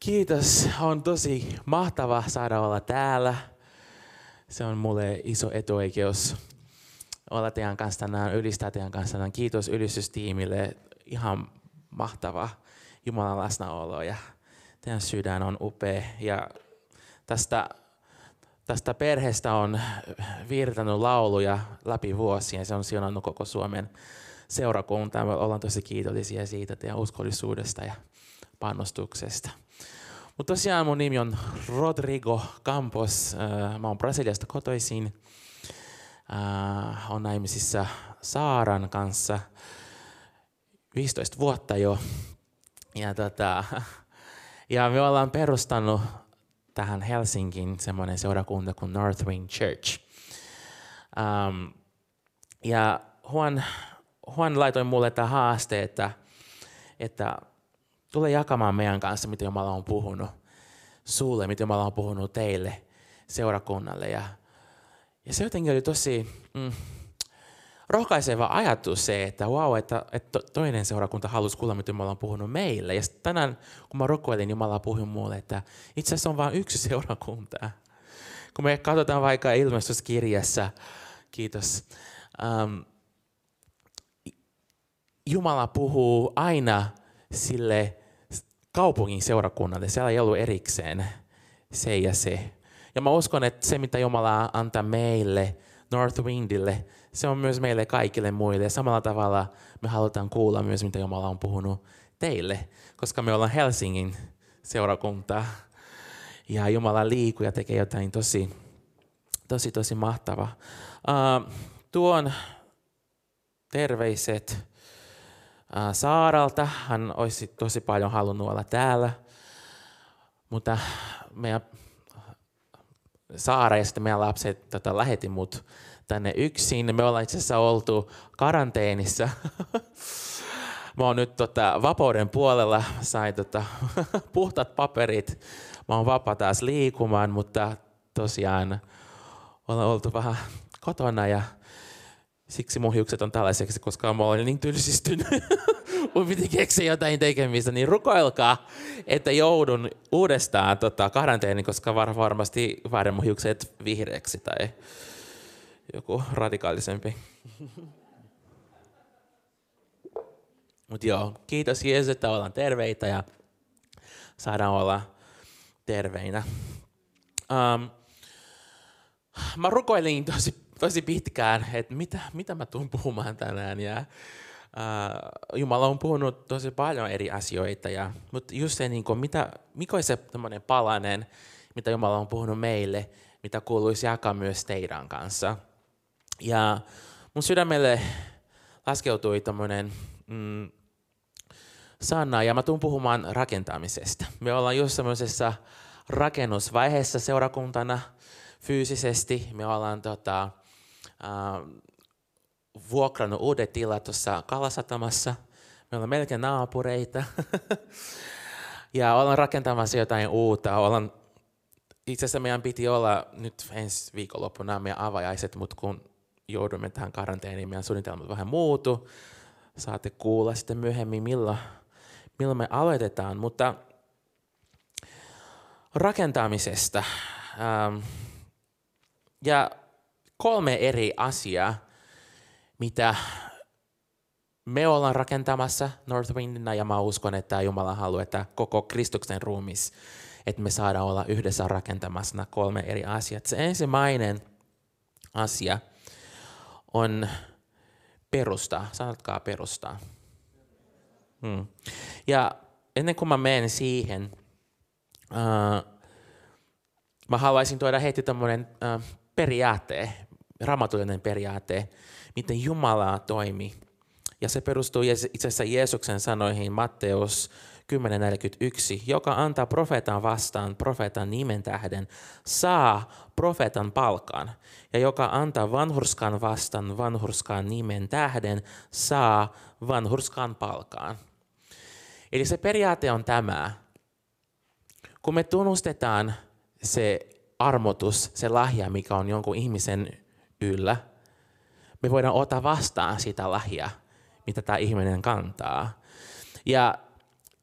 Kiitos, on tosi mahtava saada olla täällä. Se on mulle iso etuoikeus olla teidän kanssa tänään, ylistää teidän kanssa tänään. Kiitos ylistystiimille, ihan mahtava Jumalan läsnäolo ja teidän sydän on upea. Ja tästä, tästä perheestä on virtanut lauluja läpi vuosien. Se on siunannut koko Suomen seurakuntaa. Me ollaan tosi kiitollisia siitä teidän uskollisuudesta ja panostuksesta. Mutta tosiaan mun nimi on Rodrigo Campos. Mä oon Brasiliasta kotoisin. On naimisissa Saaran kanssa 15 vuotta jo. Ja, tota, ja me ollaan perustanut tähän Helsingin semmoinen seurakunta kuin Northwing Church. Um, ja Juan, Juan laitoi mulle tämä haaste, että, että tule jakamaan meidän kanssa, mitä Jumala on puhunut sulle, mitä Jumala on puhunut teille seurakunnalle. Ja, ja se jotenkin oli tosi mm, rohkaiseva ajatus se, että wow, että, että toinen seurakunta halusi kuulla, mitä Jumala on puhunut meille. Ja tänään, kun mä rukoilin, Jumala puhui mulle, että itse asiassa on vain yksi seurakunta. Kun me katsotaan vaikka ilmestyskirjassa, kiitos, um, Jumala puhuu aina sille kaupungin seurakunnalle. Siellä ei ollut erikseen se ja se. Ja mä uskon, että se mitä Jumala antaa meille, Northwindille, se on myös meille kaikille muille. Ja samalla tavalla me halutaan kuulla myös, mitä Jumala on puhunut teille, koska me ollaan Helsingin seurakunta. Ja Jumala liikkuu ja tekee jotain tosi, tosi, tosi mahtavaa. Uh, tuon terveiset Saaralta. Hän olisi tosi paljon halunnut olla täällä. Mutta meidän Saara ja sitten meidän lapset tota, lähetti mut tänne yksin. Me ollaan itse asiassa oltu karanteenissa. Mä oon nyt tota, vapauden puolella, sain tota, puhtat paperit. Mä oon vapaa taas liikumaan, mutta tosiaan ollaan oltu vähän kotona ja Siksi mun hiukset on tällaiseksi, koska mä olen niin tylsistynyt. mun piti keksiä jotain tekemistä, niin rukoilkaa, että joudun uudestaan tota, karanteeni, koska var- varmasti vaihdan mun hiukset vihreäksi tai joku radikaalisempi. Mutta joo, kiitos Jeesus, että ollaan terveitä ja saadaan olla terveinä. Um, mä rukoilin tosi tosi pitkään, että mitä, mitä mä tuun puhumaan tänään. Ja, uh, Jumala on puhunut tosi paljon eri asioita, ja, mutta just se, niin kuin, mitä, mikä on se palanen, mitä Jumala on puhunut meille, mitä kuuluisi jakaa myös teidän kanssa. Ja mun sydämelle laskeutui tämmöinen mm, sana, ja mä tuun puhumaan rakentamisesta. Me ollaan just semmoisessa rakennusvaiheessa seurakuntana fyysisesti. Me ollaan tota, vuokrannut uudet tilat tuossa Kalasatamassa. Meillä on melkein naapureita. ja ollaan rakentamassa jotain uutta. Ollaan, itse asiassa meidän piti olla nyt ensi viikonloppuna meidän avajaiset, mutta kun joudumme tähän karanteeniin, meidän suunnitelmat vähän muutu. Saatte kuulla sitten myöhemmin, milloin, milloin me aloitetaan. Mutta rakentamisesta. Ähm, ja kolme eri asiaa, mitä me ollaan rakentamassa Northwindina ja mä uskon, että Jumala haluaa, että koko Kristuksen ruumis, että me saadaan olla yhdessä rakentamassa kolme eri asiaa. Se ensimmäinen asia on perustaa. Sanotkaa perustaa. Hmm. Ja ennen kuin mä menen siihen, uh, mä haluaisin tuoda heti tämmöinen uh, periaate, raamatullinen periaate, miten Jumala toimi. Ja se perustuu itse asiassa Jeesuksen sanoihin Matteus 10.41, joka antaa profeetan vastaan profeetan nimen tähden, saa profeetan palkan, ja joka antaa vanhurskan vastaan vanhurskan nimen tähden, saa vanhurskan palkaan. Eli se periaate on tämä. Kun me tunnustetaan se armotus, se lahja, mikä on jonkun ihmisen yllä, me voidaan ottaa vastaan sitä lahjaa, mitä tämä ihminen kantaa. Ja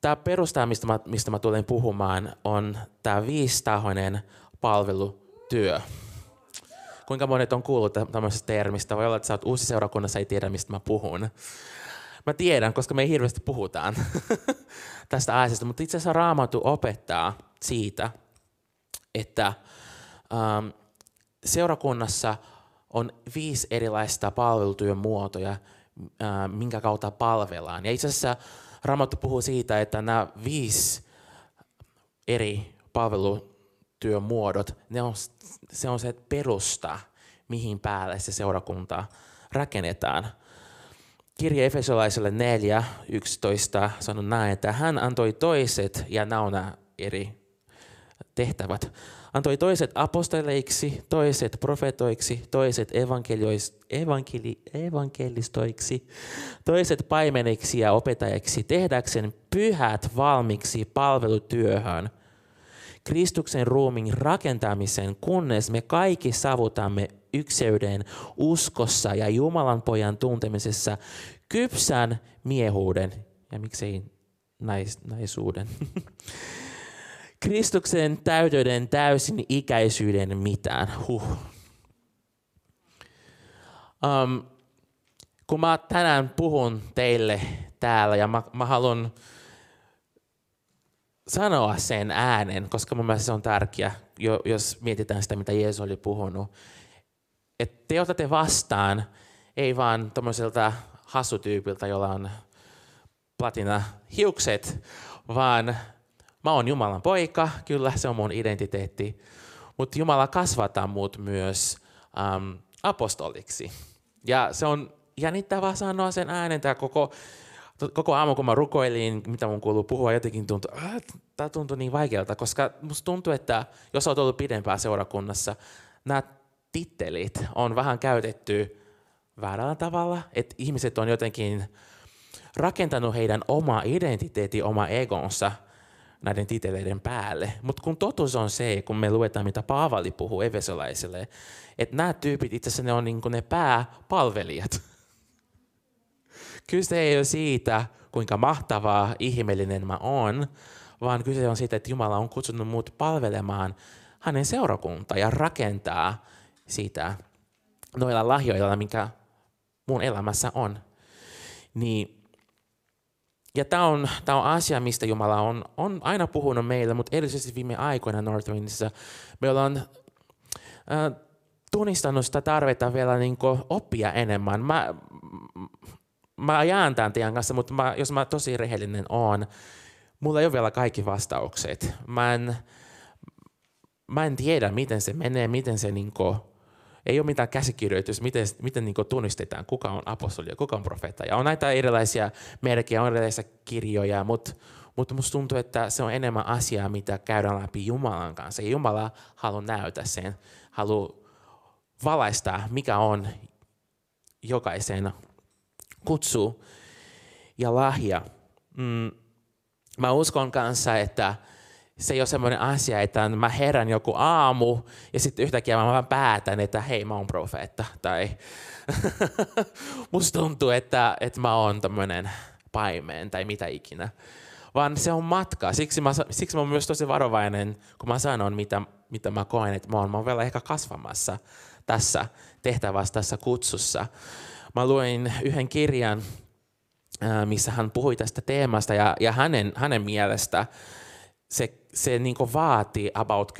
tämä perusta, mistä mä, mistä mä tulen puhumaan, on tämä viistahoinen palvelutyö. Kuinka monet on kuullut tämmöisestä termistä? Voi olla, että sä oot uusi seurakunnassa, ei tiedä, mistä mä puhun. Mä tiedän, koska me ei hirveästi puhutaan tästä asiasta, mutta itse asiassa Raamattu opettaa siitä, että ähm, seurakunnassa on viisi erilaista palvelutyön muotoja, minkä kautta palvellaan. Ja itse asiassa Raamattu puhuu siitä, että nämä viisi eri palvelutyön muodot, ne on, se on se perusta, mihin päälle se seurakunta rakennetaan. Kirje Efesolaiselle 4, 11 sanoo näin, että hän antoi toiset, ja nämä eri tehtävät, antoi toiset apostoleiksi, toiset profetoiksi, toiset evankeli, evankelistoiksi, toiset paimeniksi ja opettajiksi, tehdäkseen pyhät valmiiksi palvelutyöhön, Kristuksen ruumin rakentamisen, kunnes me kaikki savutamme ykseyden uskossa ja Jumalan pojan tuntemisessa kypsän miehuuden ja miksei nais, naisuuden. Kristuksen täyteyden täysin ikäisyyden mitään. Huh. Um, kun mä tänään puhun teille täällä ja mä, mä haluan sanoa sen äänen, koska mun mielestä se on tärkeä, jos mietitään sitä, mitä Jeesus oli puhunut. Että te otatte vastaan, ei vaan tuommoiselta hassutyypiltä, jolla on platina hiukset, vaan Mä oon Jumalan poika, kyllä se on mun identiteetti, mutta Jumala kasvattaa mut myös um, apostoliksi. Ja se on jännittävää sanoa sen äänen. Tämä koko, koko aamu, kun mä rukoilin, mitä mun kuuluu puhua, jotenkin tuntui, että tämä tuntui niin vaikealta, koska musta tuntuu, että jos olet ollut pidempään seurakunnassa, nämä tittelit on vähän käytetty väärällä tavalla, että ihmiset on jotenkin rakentanut heidän oma identiteetti, oma egonsa – näiden titeleiden päälle. Mutta kun totuus on se, kun me luetaan, mitä Paavali puhuu evesolaisille, että nämä tyypit itse asiassa ne on niin ne pääpalvelijat. Kyse ei ole siitä, kuinka mahtavaa, ihmeellinen mä oon, vaan kyse on siitä, että Jumala on kutsunut muut palvelemaan hänen seurakuntaa ja rakentaa sitä noilla lahjoilla, mikä mun elämässä on. Niin ja tämä on, tämä on asia, mistä Jumala on, on aina puhunut meille, mutta erityisesti viime aikoina Northwindissa me ollaan äh, tunnistanut sitä tarvetta vielä niin oppia enemmän. Mä, mä jään tämän teidän kanssa, mutta mä, jos mä tosi rehellinen on, mulla ei ole vielä kaikki vastaukset. Mä en, mä en tiedä, miten se menee, miten se niin kuin, ei ole mitään käsikirjoitus, miten, miten niin tunnistetaan, kuka on apostoli ja kuka on profeetta. Ja on näitä erilaisia merkkejä, on erilaisia kirjoja, mutta mutta musta tuntuu, että se on enemmän asiaa, mitä käydään läpi Jumalan kanssa. Ja Jumala haluaa näytä sen, haluaa valaistaa, mikä on jokaisen kutsu ja lahja. Mm, mä uskon kanssa, että se ei ole semmoinen asia, että mä herän joku aamu ja sitten yhtäkkiä mä vaan päätän, että hei mä oon profeetta. Tai musta tuntuu, että, että mä oon tämmöinen paimeen tai mitä ikinä. Vaan se on matka. Siksi mä, siksi mä oon myös tosi varovainen, kun mä sanon, mitä, mitä mä koen, että mä oon, mä oon vielä ehkä kasvamassa tässä tehtävässä, tässä kutsussa. Mä luin yhden kirjan, missä hän puhui tästä teemasta ja, ja hänen, hänen mielestä se, se niin vaatii about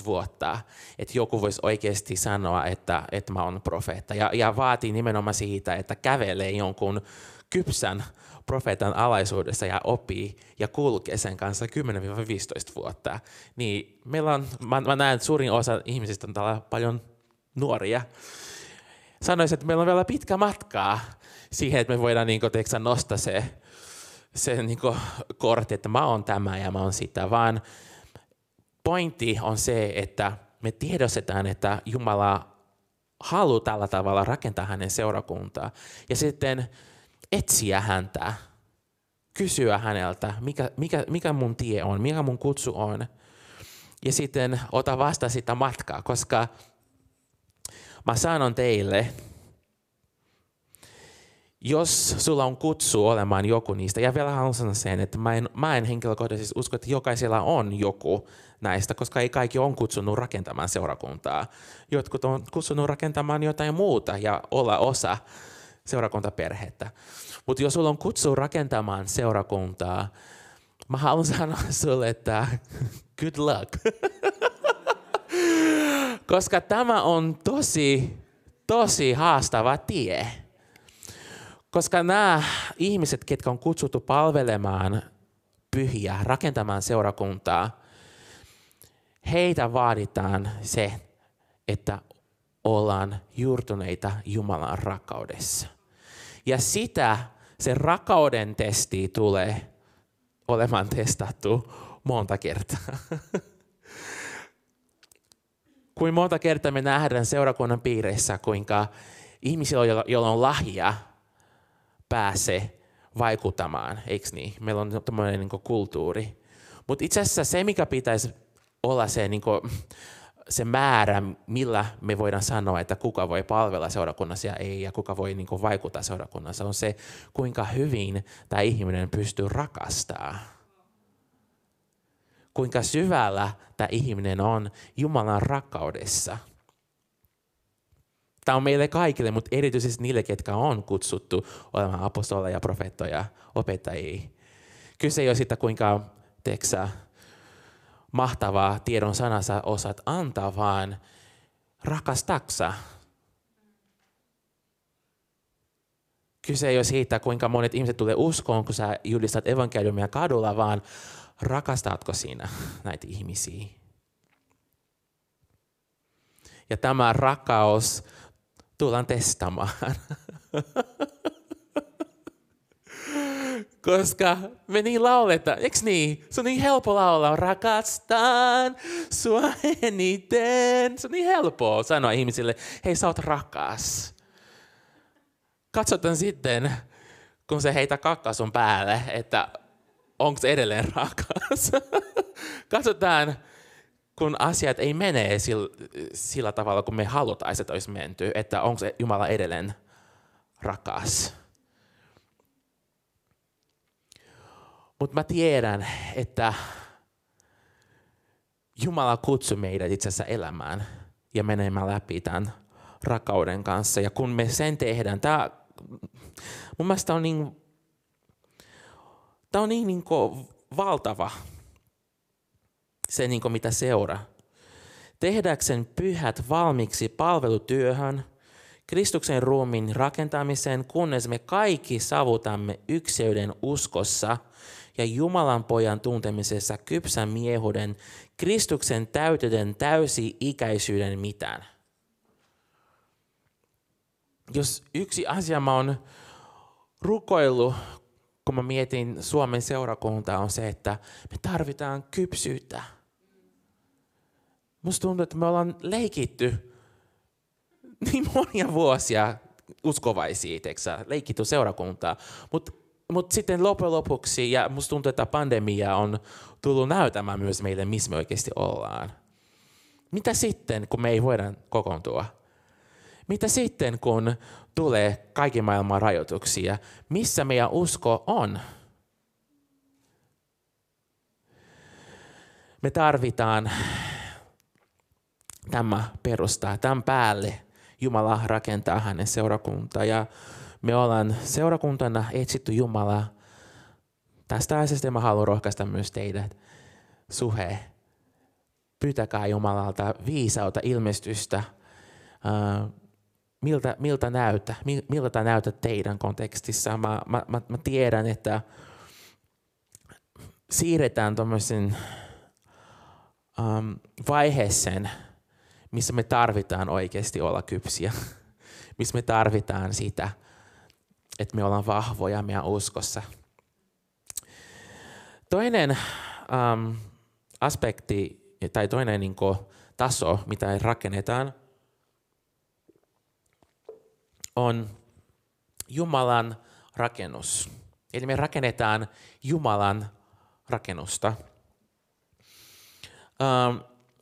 10-15 vuotta, että joku voisi oikeasti sanoa, että, että mä oon profeetta. Ja, ja vaatii nimenomaan siitä, että kävelee jonkun kypsän profeetan alaisuudessa ja oppii ja kulkee sen kanssa 10-15 vuotta. Niin meillä on, mä, mä näen, että suurin osa ihmisistä on täällä paljon nuoria. Sanoisin, että meillä on vielä pitkä matkaa siihen, että me voidaan niin kuin, teeksä, nostaa se se niin kuin, kortti, että mä oon tämä ja mä oon sitä, vaan pointti on se, että me tiedostetaan, että Jumala haluaa tällä tavalla rakentaa hänen seurakuntaa. Ja sitten etsiä häntä, kysyä häneltä, mikä, mikä, mikä mun tie on, mikä mun kutsu on. Ja sitten ota vasta sitä matkaa, koska mä sanon teille, jos sulla on kutsu olemaan joku niistä, ja vielä haluan sanoa sen, että mä en, mä en henkilökohtaisesti usko, että jokaisella on joku näistä, koska ei kaikki on kutsunut rakentamaan seurakuntaa. Jotkut on kutsunut rakentamaan jotain muuta ja olla osa seurakuntaperhettä. Mutta jos sulla on kutsu rakentamaan seurakuntaa, mä haluan sanoa sulle, että good luck. koska tämä on tosi, tosi haastava tie. Koska nämä ihmiset, ketkä on kutsuttu palvelemaan pyhiä, rakentamaan seurakuntaa, heitä vaaditaan se, että ollaan juurtuneita Jumalan rakkaudessa. Ja sitä se rakkauden testi tulee olemaan testattu monta kertaa. Kuin monta kertaa me nähdään seurakunnan piireissä, kuinka ihmisillä, joilla on lahja, pääsee vaikuttamaan, eikö niin? Meillä on tämmöinen niin kulttuuri. Mutta itse asiassa se, mikä pitäisi olla se, niin kuin, se määrä, millä me voidaan sanoa, että kuka voi palvella seurakunnassa ja ei, ja kuka voi niin kuin, vaikuttaa seurakunnassa, on se, kuinka hyvin tämä ihminen pystyy rakastamaan. Kuinka syvällä tämä ihminen on Jumalan rakkaudessa. Tämä on meille kaikille, mutta erityisesti niille, ketkä on kutsuttu olemaan apostoleja, profeettoja, opettajia. Kyse ei ole sitä, kuinka teksä, mahtavaa tiedon sanansa osaat antaa, vaan rakastaksa. Kyse ei ole siitä, kuinka monet ihmiset tulee uskoon, kun sä julistat evankeliumia kadulla, vaan rakastatko sinä näitä ihmisiä. Ja tämä rakkaus tullaan testamaan. Koska me niin lauletaan, eikö niin? Se on niin helppo laulaa, rakastan sua eniten. Se on niin helppoa sanoa ihmisille, hei sä oot rakas. Katsotaan sitten, kun se heitä kakka sun päälle, että onko se edelleen rakas. Katsotaan, kun asiat ei mene sillä, sillä tavalla, kun me halutaan, että olisi menty, että onko Jumala edelleen rakas. Mutta mä tiedän, että Jumala kutsui meidät itse asiassa elämään ja menemään läpi tämän rakkauden kanssa. Ja kun me sen tehdään, tämä mun mielestä on niin, tämä on niin, niin valtava se, niin mitä seuraa. Tehdäkseen pyhät valmiiksi palvelutyöhön, Kristuksen ruumiin rakentamiseen, kunnes me kaikki savutamme ykseyden uskossa ja Jumalan pojan tuntemisessa kypsän miehuuden, Kristuksen täyteyden täysi-ikäisyyden mitään. Jos yksi asia mä oon rukoillut, kun mä mietin Suomen seurakuntaa, on se, että me tarvitaan kypsyyttä. Musta tuntuu, että me ollaan leikitty niin monia vuosia uskovaisia, teksä, leikitty seurakuntaa. Mutta mut sitten loppujen lopuksi, ja musta tuntuu, että pandemia on tullut näytämään myös meille, missä me oikeasti ollaan. Mitä sitten, kun me ei voida kokoontua? Mitä sitten, kun tulee kaiken maailman rajoituksia? Missä meidän usko on? Me tarvitaan tämä perustaa, tämän päälle Jumala rakentaa hänen seurakuntaa. Ja me ollaan seurakuntana etsitty Jumalaa. Tästä asiasta mä haluan rohkaista myös teidät. Suhe. Pyytäkää Jumalalta viisautta, ilmestystä. Uh, miltä, miltä näytä, miltä näytä teidän kontekstissa. Mä, mä, mä, mä tiedän, että siirretään tuommoisen um, vaiheeseen, missä me tarvitaan oikeasti olla kypsiä, missä me tarvitaan sitä, että me ollaan vahvoja meidän uskossa. Toinen um, aspekti tai toinen niin kuin, taso, mitä rakennetaan, on Jumalan rakennus. Eli me rakennetaan Jumalan rakennusta. Um,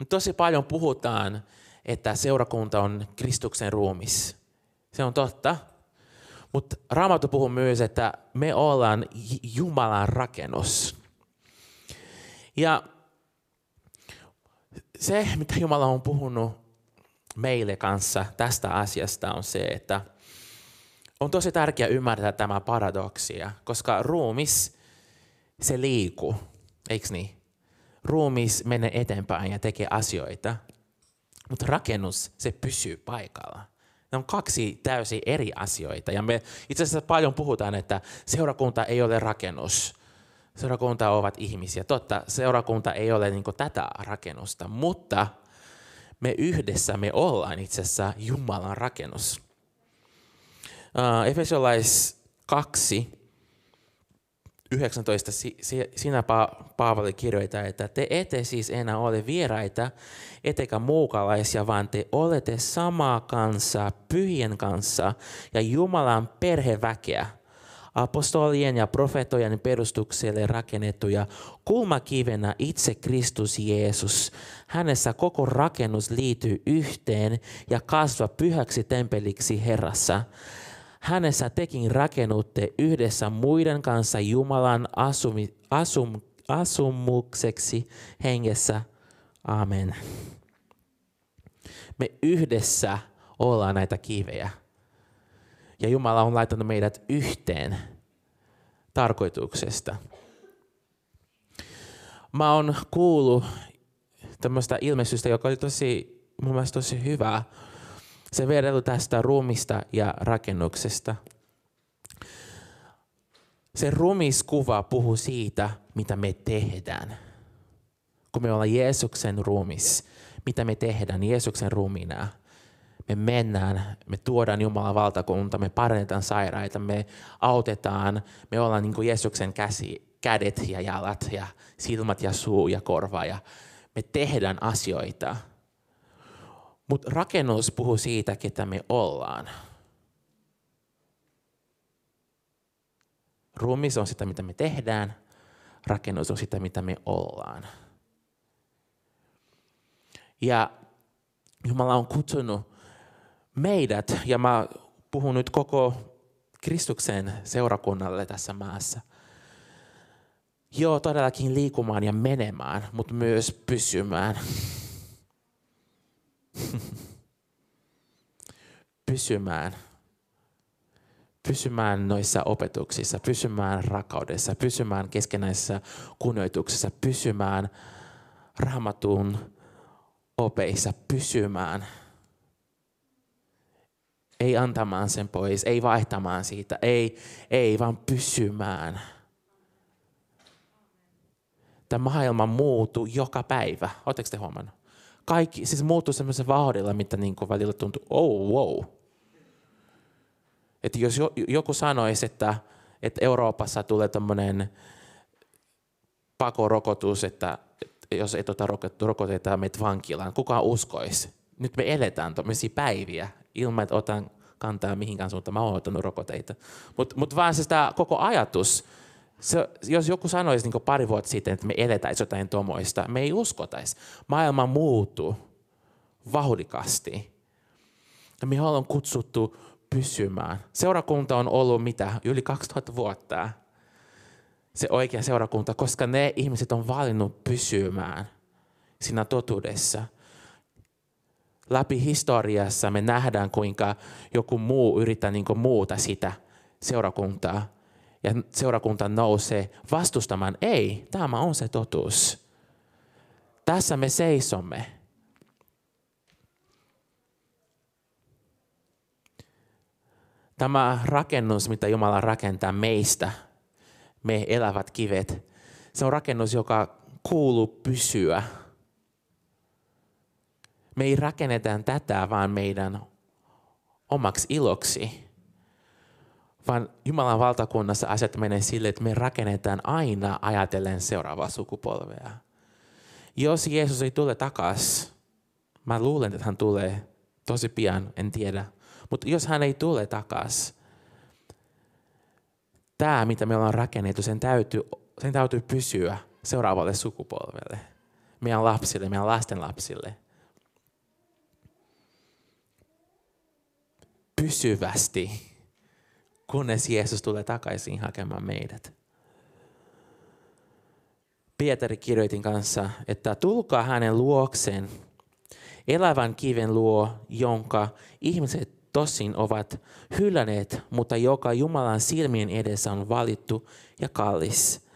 tosi paljon puhutaan, että seurakunta on Kristuksen ruumis. Se on totta. Mutta Raamattu puhuu myös, että me ollaan Jumalan rakennus. Ja se, mitä Jumala on puhunut meille kanssa tästä asiasta, on se, että on tosi tärkeää ymmärtää tämä paradoksia, koska ruumis, se liikuu, eikö niin? Ruumis menee eteenpäin ja tekee asioita, mutta rakennus, se pysyy paikalla. Ne on kaksi täysin eri asioita. Ja me itse asiassa paljon puhutaan, että seurakunta ei ole rakennus. Seurakunta ovat ihmisiä. Totta, seurakunta ei ole niin tätä rakennusta, mutta me yhdessä me ollaan itse asiassa Jumalan rakennus. Uh, Efesiolais 2, 19, siinä Paavali kirjoittaa, että te ette siis enää ole vieraita, ettekä muukalaisia, vaan te olette samaa kanssa, pyhien kanssa ja Jumalan perheväkeä, apostolien ja profetojen perustukselle rakennettuja kulmakivenä itse Kristus Jeesus. Hänessä koko rakennus liittyy yhteen ja kasvaa pyhäksi tempeliksi Herrassa. Hänessä tekin rakennutte yhdessä muiden kanssa Jumalan asumi, asum, asumukseksi hengessä. Amen. Me yhdessä ollaan näitä kivejä. Ja Jumala on laittanut meidät yhteen tarkoituksesta. Mä oon kuullut tämmöistä ilmestystä, joka oli tosi, mun mielestä tosi hyvä. Se vertailu tästä ruumista ja rakennuksesta. Se ruumiskuva puhuu siitä, mitä me tehdään. Kun me ollaan Jeesuksen ruumis, mitä me tehdään Jeesuksen ruumiina – me mennään, me tuodaan Jumalan valtakunta, me parannetaan sairaita, me autetaan, me ollaan niin kuin Jeesuksen käsi, kädet ja jalat ja silmät ja suu ja korva ja me tehdään asioita. Mutta rakennus puhuu siitä, ketä me ollaan. Ruumis on sitä, mitä me tehdään. Rakennus on sitä, mitä me ollaan. Ja Jumala on kutsunut meidät, ja mä puhun nyt koko Kristuksen seurakunnalle tässä maassa, joo todellakin liikumaan ja menemään, mutta myös pysymään. pysymään. Pysymään noissa opetuksissa, pysymään rakaudessa, pysymään keskenäisessä kunnioituksessa, pysymään raamatun opeissa, pysymään – ei antamaan sen pois, ei vaihtamaan siitä, ei, ei vaan pysymään. Tämä maailma muuttuu joka päivä. Oletteko te huomannut? Kaikki, siis muuttuu semmoisen vauhdilla, mitä niin kuin välillä tuntuu, oh wow. Että jos joku sanoisi, että, että Euroopassa tulee tämmöinen pakorokotus, että jos et ota rokotetta, menet vankilaan, kukaan uskoisi. Nyt me eletään tämmöisiä päiviä, ilman, että otan kantaa mihinkään suuntaan. Mä oon ottanut rokoteita. Mutta mut vaan se koko ajatus, se, jos joku sanoisi niin pari vuotta sitten, että me eletäisiin jotain tomoista, me ei uskotaisi. Maailma muuttuu vauhdikasti. Ja me ollaan kutsuttu pysymään. Seurakunta on ollut mitä? Yli 2000 vuotta. Se oikea seurakunta, koska ne ihmiset on valinnut pysymään siinä totuudessa – läpi historiassa me nähdään, kuinka joku muu yrittää niin muuta sitä seurakuntaa. Ja seurakunta nousee vastustamaan, ei, tämä on se totuus. Tässä me seisomme. Tämä rakennus, mitä Jumala rakentaa meistä, me elävät kivet, se on rakennus, joka kuuluu pysyä me ei rakenneta tätä vaan meidän omaksi iloksi, vaan Jumalan valtakunnassa asiat menee sille, että me rakennetaan aina ajatellen seuraavaa sukupolvea. Jos Jeesus ei tule takaisin, mä luulen, että hän tulee tosi pian, en tiedä. Mutta jos hän ei tule takaisin, tämä, mitä me ollaan rakennettu, sen täytyy, sen täytyy pysyä seuraavalle sukupolvelle, meidän lapsille, meidän lasten lapsille. Pysyvästi, kunnes Jeesus tulee takaisin hakemaan meidät. Pietari kirjoitin kanssa, että tulkaa hänen luokseen elävän kiven luo, jonka ihmiset tosin ovat hylänneet, mutta joka Jumalan silmien edessä on valittu ja kallis.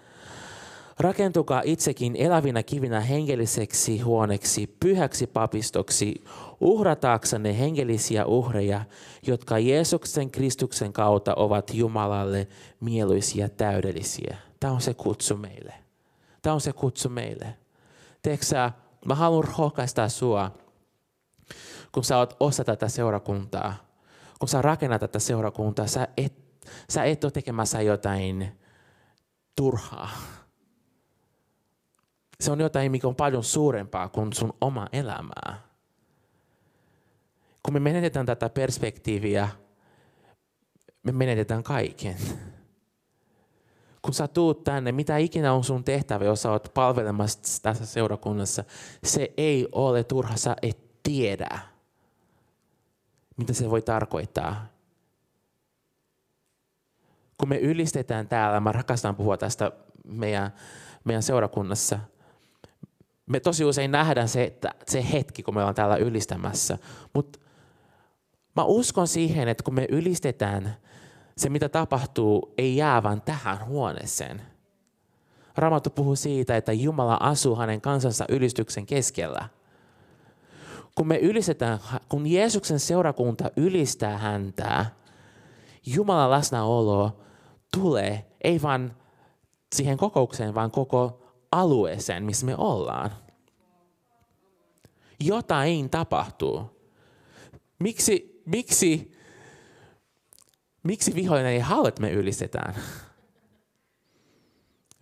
Rakentukaa itsekin elävinä kivinä hengelliseksi huoneksi, pyhäksi papistoksi, uhrataaksenne hengellisiä uhreja, jotka Jeesuksen Kristuksen kautta ovat Jumalalle mieluisia täydellisiä. Tämä on se kutsu meille. Tämä on se kutsu meille. Teeksä, mä haluan rohkaista sua, kun sä oot osa tätä seurakuntaa, kun sä rakennat tätä seurakuntaa, sä et, sä et ole tekemässä jotain turhaa. Se on jotain, mikä on paljon suurempaa kuin sun oma elämää. Kun me menetetään tätä perspektiiviä, me menetetään kaiken. Kun sä tuut tänne, mitä ikinä on sun tehtävä, jos sä oot palvelemassa tässä seurakunnassa, se ei ole turha, sä et tiedä mitä se voi tarkoittaa. Kun me ylistetään täällä, mä rakastan puhua tästä meidän, meidän seurakunnassa, me tosi usein nähdään se, se hetki, kun me ollaan täällä ylistämässä. Mutta mä uskon siihen, että kun me ylistetään, se mitä tapahtuu ei jää vain tähän huoneeseen. Raamattu puhuu siitä, että Jumala asuu hänen kansansa ylistyksen keskellä – kun me ylistetään, kun Jeesuksen seurakunta ylistää häntä, Jumalan läsnäolo tulee ei vain siihen kokoukseen, vaan koko alueeseen, missä me ollaan. Jotain tapahtuu. Miksi, miksi, miksi vihollinen ei halua, että me ylistetään?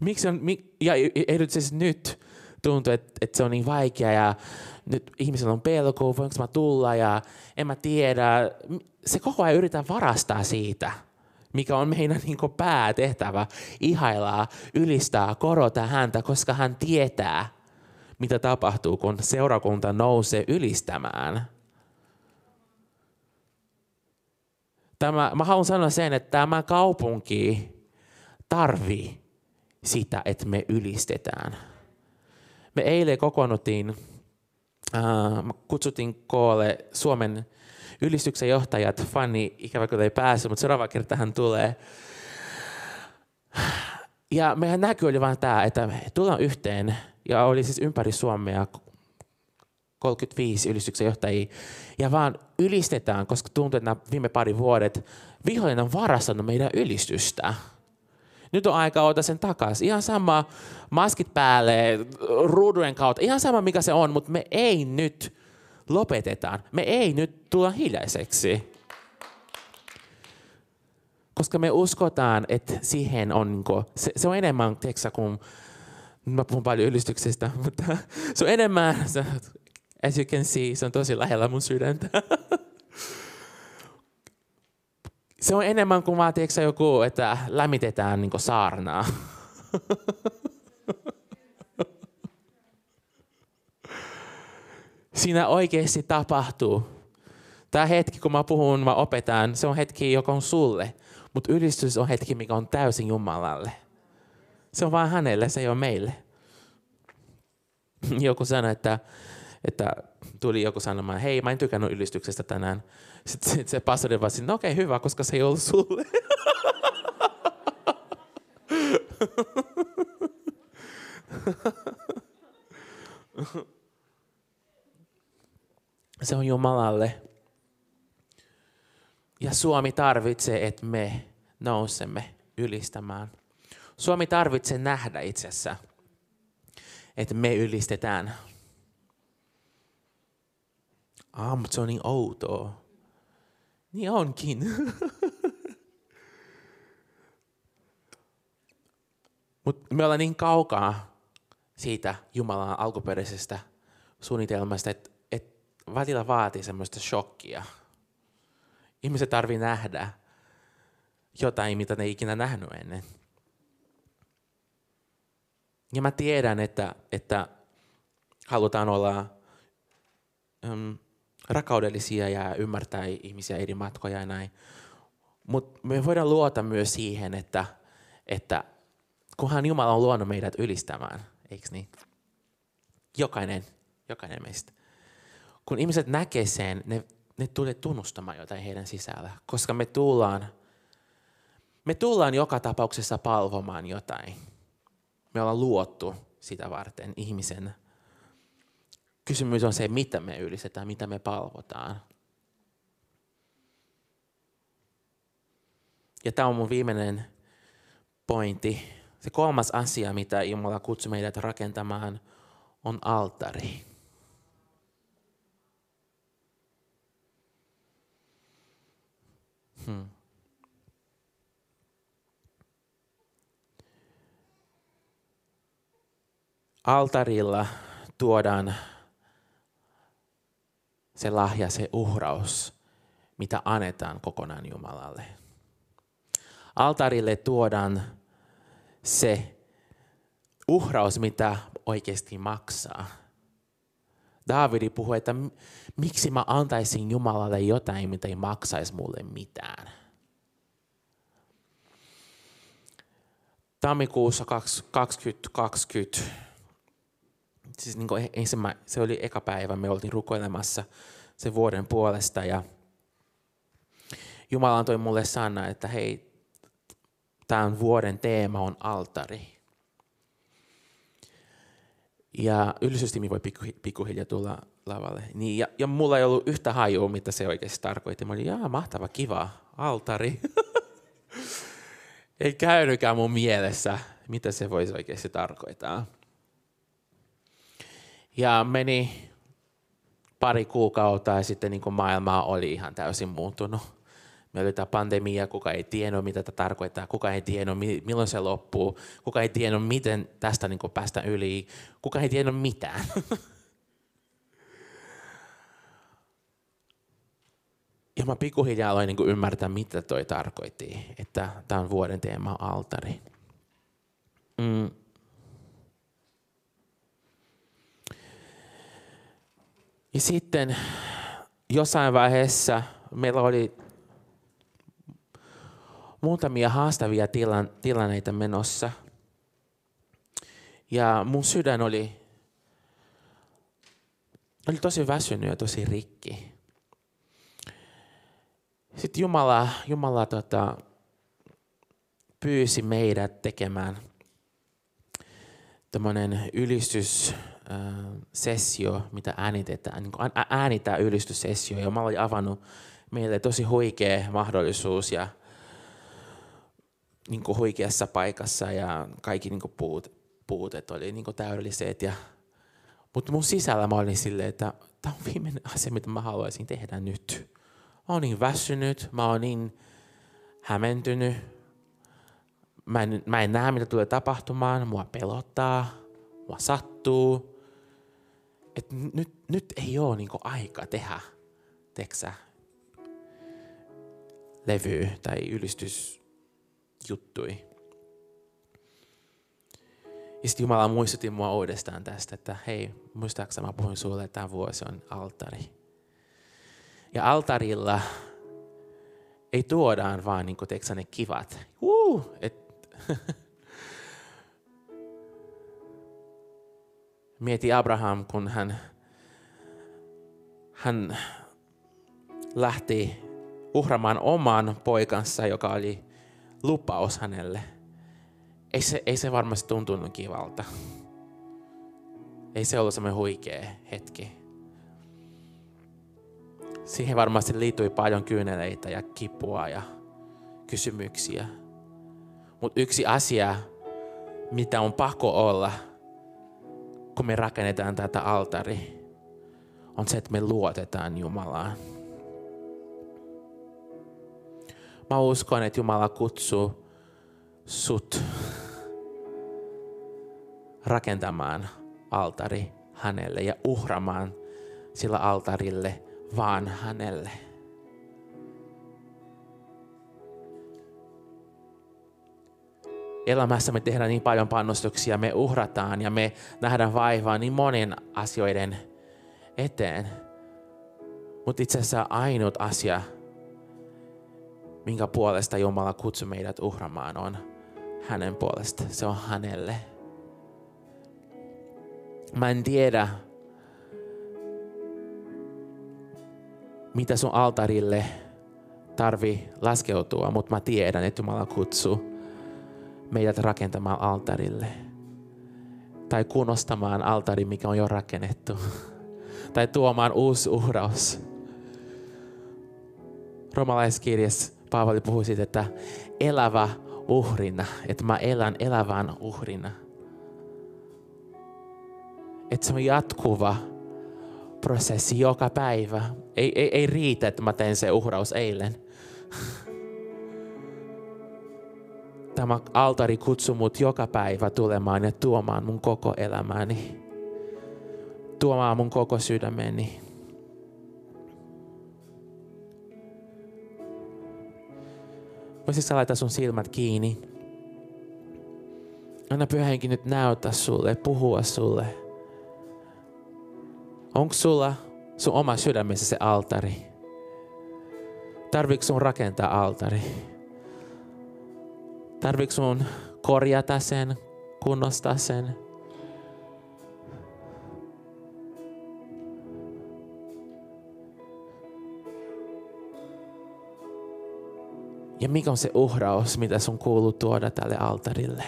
Miksi on, ja erityisesti nyt tuntuu, että, että se on niin vaikea ja nyt ihmisellä on pelko, voinko mä tulla ja en mä tiedä. Se koko ajan yritetään varastaa siitä, mikä on meidän niin päätehtävä, ihailaa, ylistää, korota häntä, koska hän tietää, mitä tapahtuu, kun seurakunta nousee ylistämään. Tämä, mä haluan sanoa sen, että tämä kaupunki tarvii sitä, että me ylistetään. Me eilen kokoonnuttiin äh, kutsuttiin koolle Suomen ylistyksen johtajat. Fanni ikävä kyllä ei päässyt, mutta seuraava kerta hän tulee. Ja meidän näky oli vain tämä, että me tullaan yhteen, ja oli siis ympäri Suomea 35 ylistyksen johtajia, ja vaan ylistetään, koska tuntuu, että nämä viime pari vuodet vihollinen on varastanut meidän ylistystä. Nyt on aika ottaa sen takaisin. Ihan sama maskit päälle, ruudujen kautta, ihan sama mikä se on, mutta me ei nyt lopetetaan. Me ei nyt tulla hiljaiseksi. Koska me uskotaan, että siihen on, se, se on enemmän, tiedätkö, kuin, mä puhun paljon ylistyksestä, mutta se on enemmän, as you can see, se on tosi lähellä mun sydäntä. se on enemmän kuin vaan, tiedätkö, joku, että lämmitetään niin saarnaa. Siinä oikeasti tapahtuu. Tämä hetki, kun mä puhun, mä opetan, se on hetki, joka on sulle. Mutta ylistys on hetki, mikä on täysin Jumalalle. Se on vain hänelle, se ei ole meille. Joku sanoi, että, että tuli joku sanomaan, hei, mä en tykännyt ylistyksestä tänään. Sitten, sitten se pastori vastasi, no okei, okay, hyvä, koska se ei ollut sulle. Se on Jumalalle. Ja Suomi tarvitsee, että me nousemme ylistämään. Suomi tarvitsee nähdä itsessä, että me ylistetään. Aamut, se on niin outoa. Niin onkin. Mutta me ollaan niin kaukaa siitä Jumalan alkuperäisestä suunnitelmasta, että et välillä vaatii semmoista shokkia. Ihmiset tarvii nähdä jotain, mitä ne ei ikinä nähnyt ennen. Ja mä tiedän, että, että halutaan olla um, rakaudellisia ja ymmärtää ihmisiä eri matkoja ja näin. Mutta me voidaan luota myös siihen, että, että kunhan Jumala on luonut meidät ylistämään, eikö niin? Jokainen, jokainen meistä. Kun ihmiset näkee sen, ne, ne tulee tunnustamaan jotain heidän sisällä, koska me tullaan, me tullaan joka tapauksessa palvomaan jotain. Me ollaan luottu sitä varten ihmisen. Kysymys on se, mitä me ylistetään, mitä me palvotaan. Ja tämä on mun viimeinen pointti. Se kolmas asia, mitä Jumala kutsui meidät rakentamaan, on altari. Hmm. Altarilla tuodaan se lahja, se uhraus, mitä annetaan kokonaan Jumalalle. Altarille tuodaan se uhraus, mitä oikeasti maksaa. Daavidi puhui, että miksi mä antaisin Jumalalle jotain, mitä ei maksaisi mulle mitään. Tammikuussa 2020, siis niin kuin ensimmä, se oli eka päivä, me oltiin rukoilemassa sen vuoden puolesta ja Jumala antoi mulle sana, että hei, tämän vuoden teema on altari. Ja ylistystimi voi pikkuhiljaa tulla lavalle. Niin, ja, ja mulla ei ollut yhtä hajua, mitä se oikeasti tarkoitti. Mä olin, jaa, mahtava, kiva, altari. ei käynytkään mun mielessä, mitä se voisi oikeasti tarkoittaa. Ja meni pari kuukautta ja sitten niin maailma oli ihan täysin muuttunut Meillä oli tämä pandemia, kuka ei tiennyt, mitä tämä tarkoittaa, kuka ei tiennyt, milloin se loppuu, kuka ei tiennyt, miten tästä niin päästä yli, kuka ei tiennyt mitään. Ja mä pikkuhiljaa aloin niin ymmärtää, mitä toi tarkoitti, että tämä on vuoden teema altari. Mm. Ja sitten jossain vaiheessa meillä oli muutamia haastavia tilan, tilanneita menossa. Ja mun sydän oli, oli tosi väsynyt ja tosi rikki. Sitten Jumala, Jumala tota, pyysi meidät tekemään tämmöinen ylistyssessio, mitä äänitetään, niin äänitään ylistyssessio. Ja mä olin avannut meille tosi huikea mahdollisuus ja niin kuin huikeassa paikassa ja kaikki niin kuin puut, puutet oli niin kuin täydelliset. Ja, mutta mun sisällä mä olin silleen, että tämä on viimeinen asia, mitä mä haluaisin tehdä nyt. Mä oon niin väsynyt, mä oon niin hämmentynyt. Mä en, mä en näe, mitä tulee tapahtumaan. Mua pelottaa, mua sattuu. Et nyt, nyt ei ole niinku aika tehdä, teksä, levy tai ylistys juttui. Ja sitten Jumala muistutti mua uudestaan tästä, että hei, muistaakseni mä puhuin sulle, että tämä vuosi on altari. Ja altarilla ei tuodaan vaan niin kuin, ne kivat. Uh, et, Mieti Abraham, kun hän, hän lähti uhramaan oman poikansa, joka oli lupaus hänelle. Ei se, ei se varmasti tuntunut kivalta. Ei se ollut semmoinen huikea hetki. Siihen varmasti liittyi paljon kyyneleitä ja kipua ja kysymyksiä. Mutta yksi asia, mitä on pakko olla, kun me rakennetaan tätä altari, on se, että me luotetaan Jumalaan. Mä uskon, että Jumala kutsuu sut rakentamaan altari hänelle ja uhramaan sillä altarille vaan hänelle. Elämässä me tehdään niin paljon panostuksia, me uhrataan ja me nähdään vaivaa niin monen asioiden eteen. Mutta itse asiassa ainut asia, minkä puolesta Jumala kutsui meidät uhramaan, on hänen puolesta. Se on hänelle. Mä en tiedä, mitä sun altarille tarvi laskeutua, mutta mä tiedän, että Jumala kutsuu meidät rakentamaan altarille. Tai kunnostamaan altari, mikä on jo rakennettu. tai tuomaan uusi uhraus. Romalaiskirjassa Paavali puhui siitä, että elävä uhrina, että mä elän elävän uhrina. Että se on jatkuva prosessi joka päivä. Ei, ei, ei riitä, että mä teen se uhraus eilen. Tämä altari kutsuu mut joka päivä tulemaan ja tuomaan mun koko elämäni. Tuomaan mun koko sydämeni. Voisitko laittaa sun silmät kiinni? Anna pyhänkin nyt näyttää sulle, puhua sulle. Onko sulla sun oma sydämessä se altari? Tarviiko sun rakentaa altari? Tarviiko sun korjata sen, kunnostaa sen? Ja mikä on se uhraus, mitä sun kuuluu tuoda tälle altarille?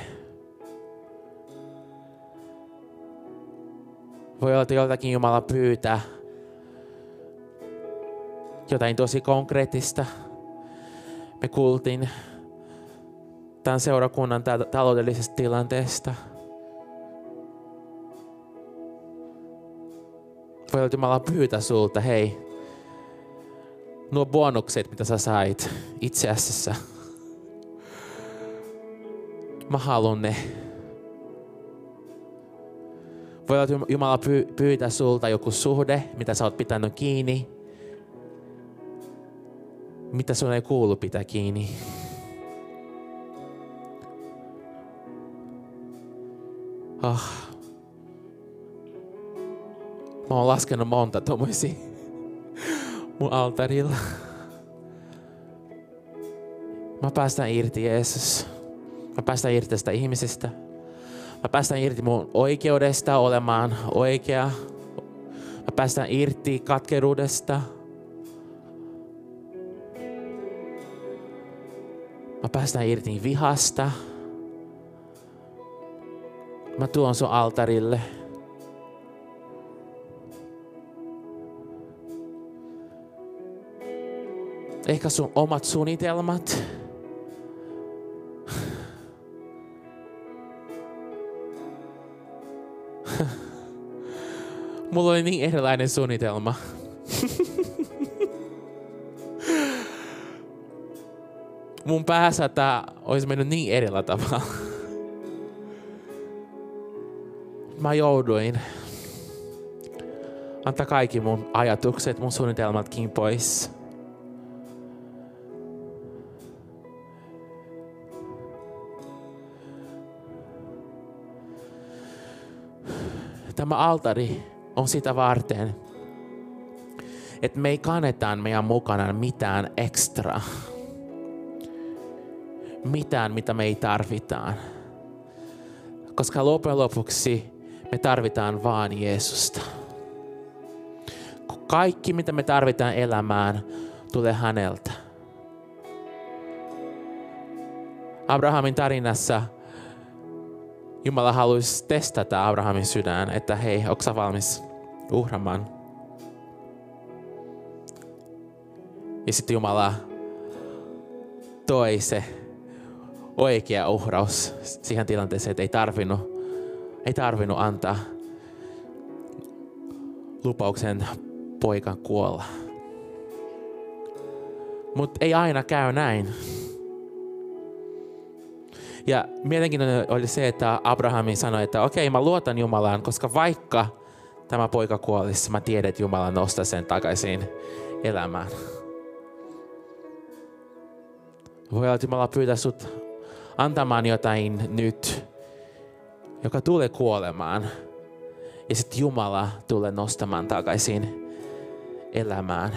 Voi olla, että joltakin Jumala pyytää jotain tosi konkreettista. Me kuultiin tämän seurakunnan taloudellisesta tilanteesta. Voi Jumala pyytää sulta, hei, nuo bonukset, mitä sä sait itse asiassa. Mä haluan ne. Voi olla, Jumala pyytää sulta joku suhde, mitä sä oot pitänyt kiinni. Mitä sun ei kuulu pitää kiinni. Oh. Mä oon laskenut monta tommoisia mun altarilla. Mä päästän irti Jeesus. Mä päästän irti tästä ihmisestä. Mä päästän irti mun oikeudesta olemaan oikea. Mä päästän irti katkeruudesta. Mä päästän irti vihasta. Mä tuon sun altarille. Ehkä sun omat suunnitelmat. Mulla oli niin erilainen suunnitelma. Mun päässä tämä olisi mennyt niin erillä tavalla. Mä jouduin antaa kaikki mun ajatukset, mun suunnitelmatkin pois. Tämä altari on sitä varten, että me ei kannetaan meidän mukana mitään ekstra. Mitään, mitä me ei tarvitaan. Koska loppujen lopuksi me tarvitaan vaan Jeesusta. Kaikki, mitä me tarvitaan elämään, tulee häneltä. Abrahamin tarinassa Jumala haluaisi testata Abrahamin sydän, että hei, onko sä valmis uhramaan? Ja sitten Jumala toi se oikea uhraus siihen tilanteeseen, että ei tarvinnut, ei tarvinnut antaa lupauksen poikan kuolla. Mutta ei aina käy näin. Ja mielenkiintoinen oli se, että Abrahami sanoi, että okei, okay, mä luotan Jumalaan, koska vaikka tämä poika kuolisi, mä tiedän, että Jumala nostaa sen takaisin elämään. Voi olla, että Jumala pyytää sut antamaan jotain nyt, joka tulee kuolemaan. Ja sitten Jumala tulee nostamaan takaisin elämään.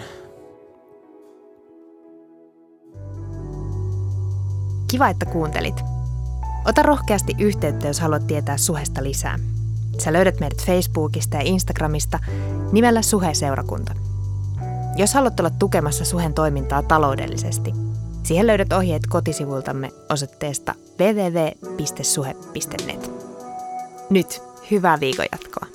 Kiva, että kuuntelit. Ota rohkeasti yhteyttä, jos haluat tietää suhesta lisää. Sä löydät meidät Facebookista ja Instagramista nimellä Suhe-seurakunta. Jos haluat olla tukemassa Suhen toimintaa taloudellisesti, siihen löydät ohjeet kotisivultamme osoitteesta www.suhe.net. Nyt hyvää viikon jatkoa.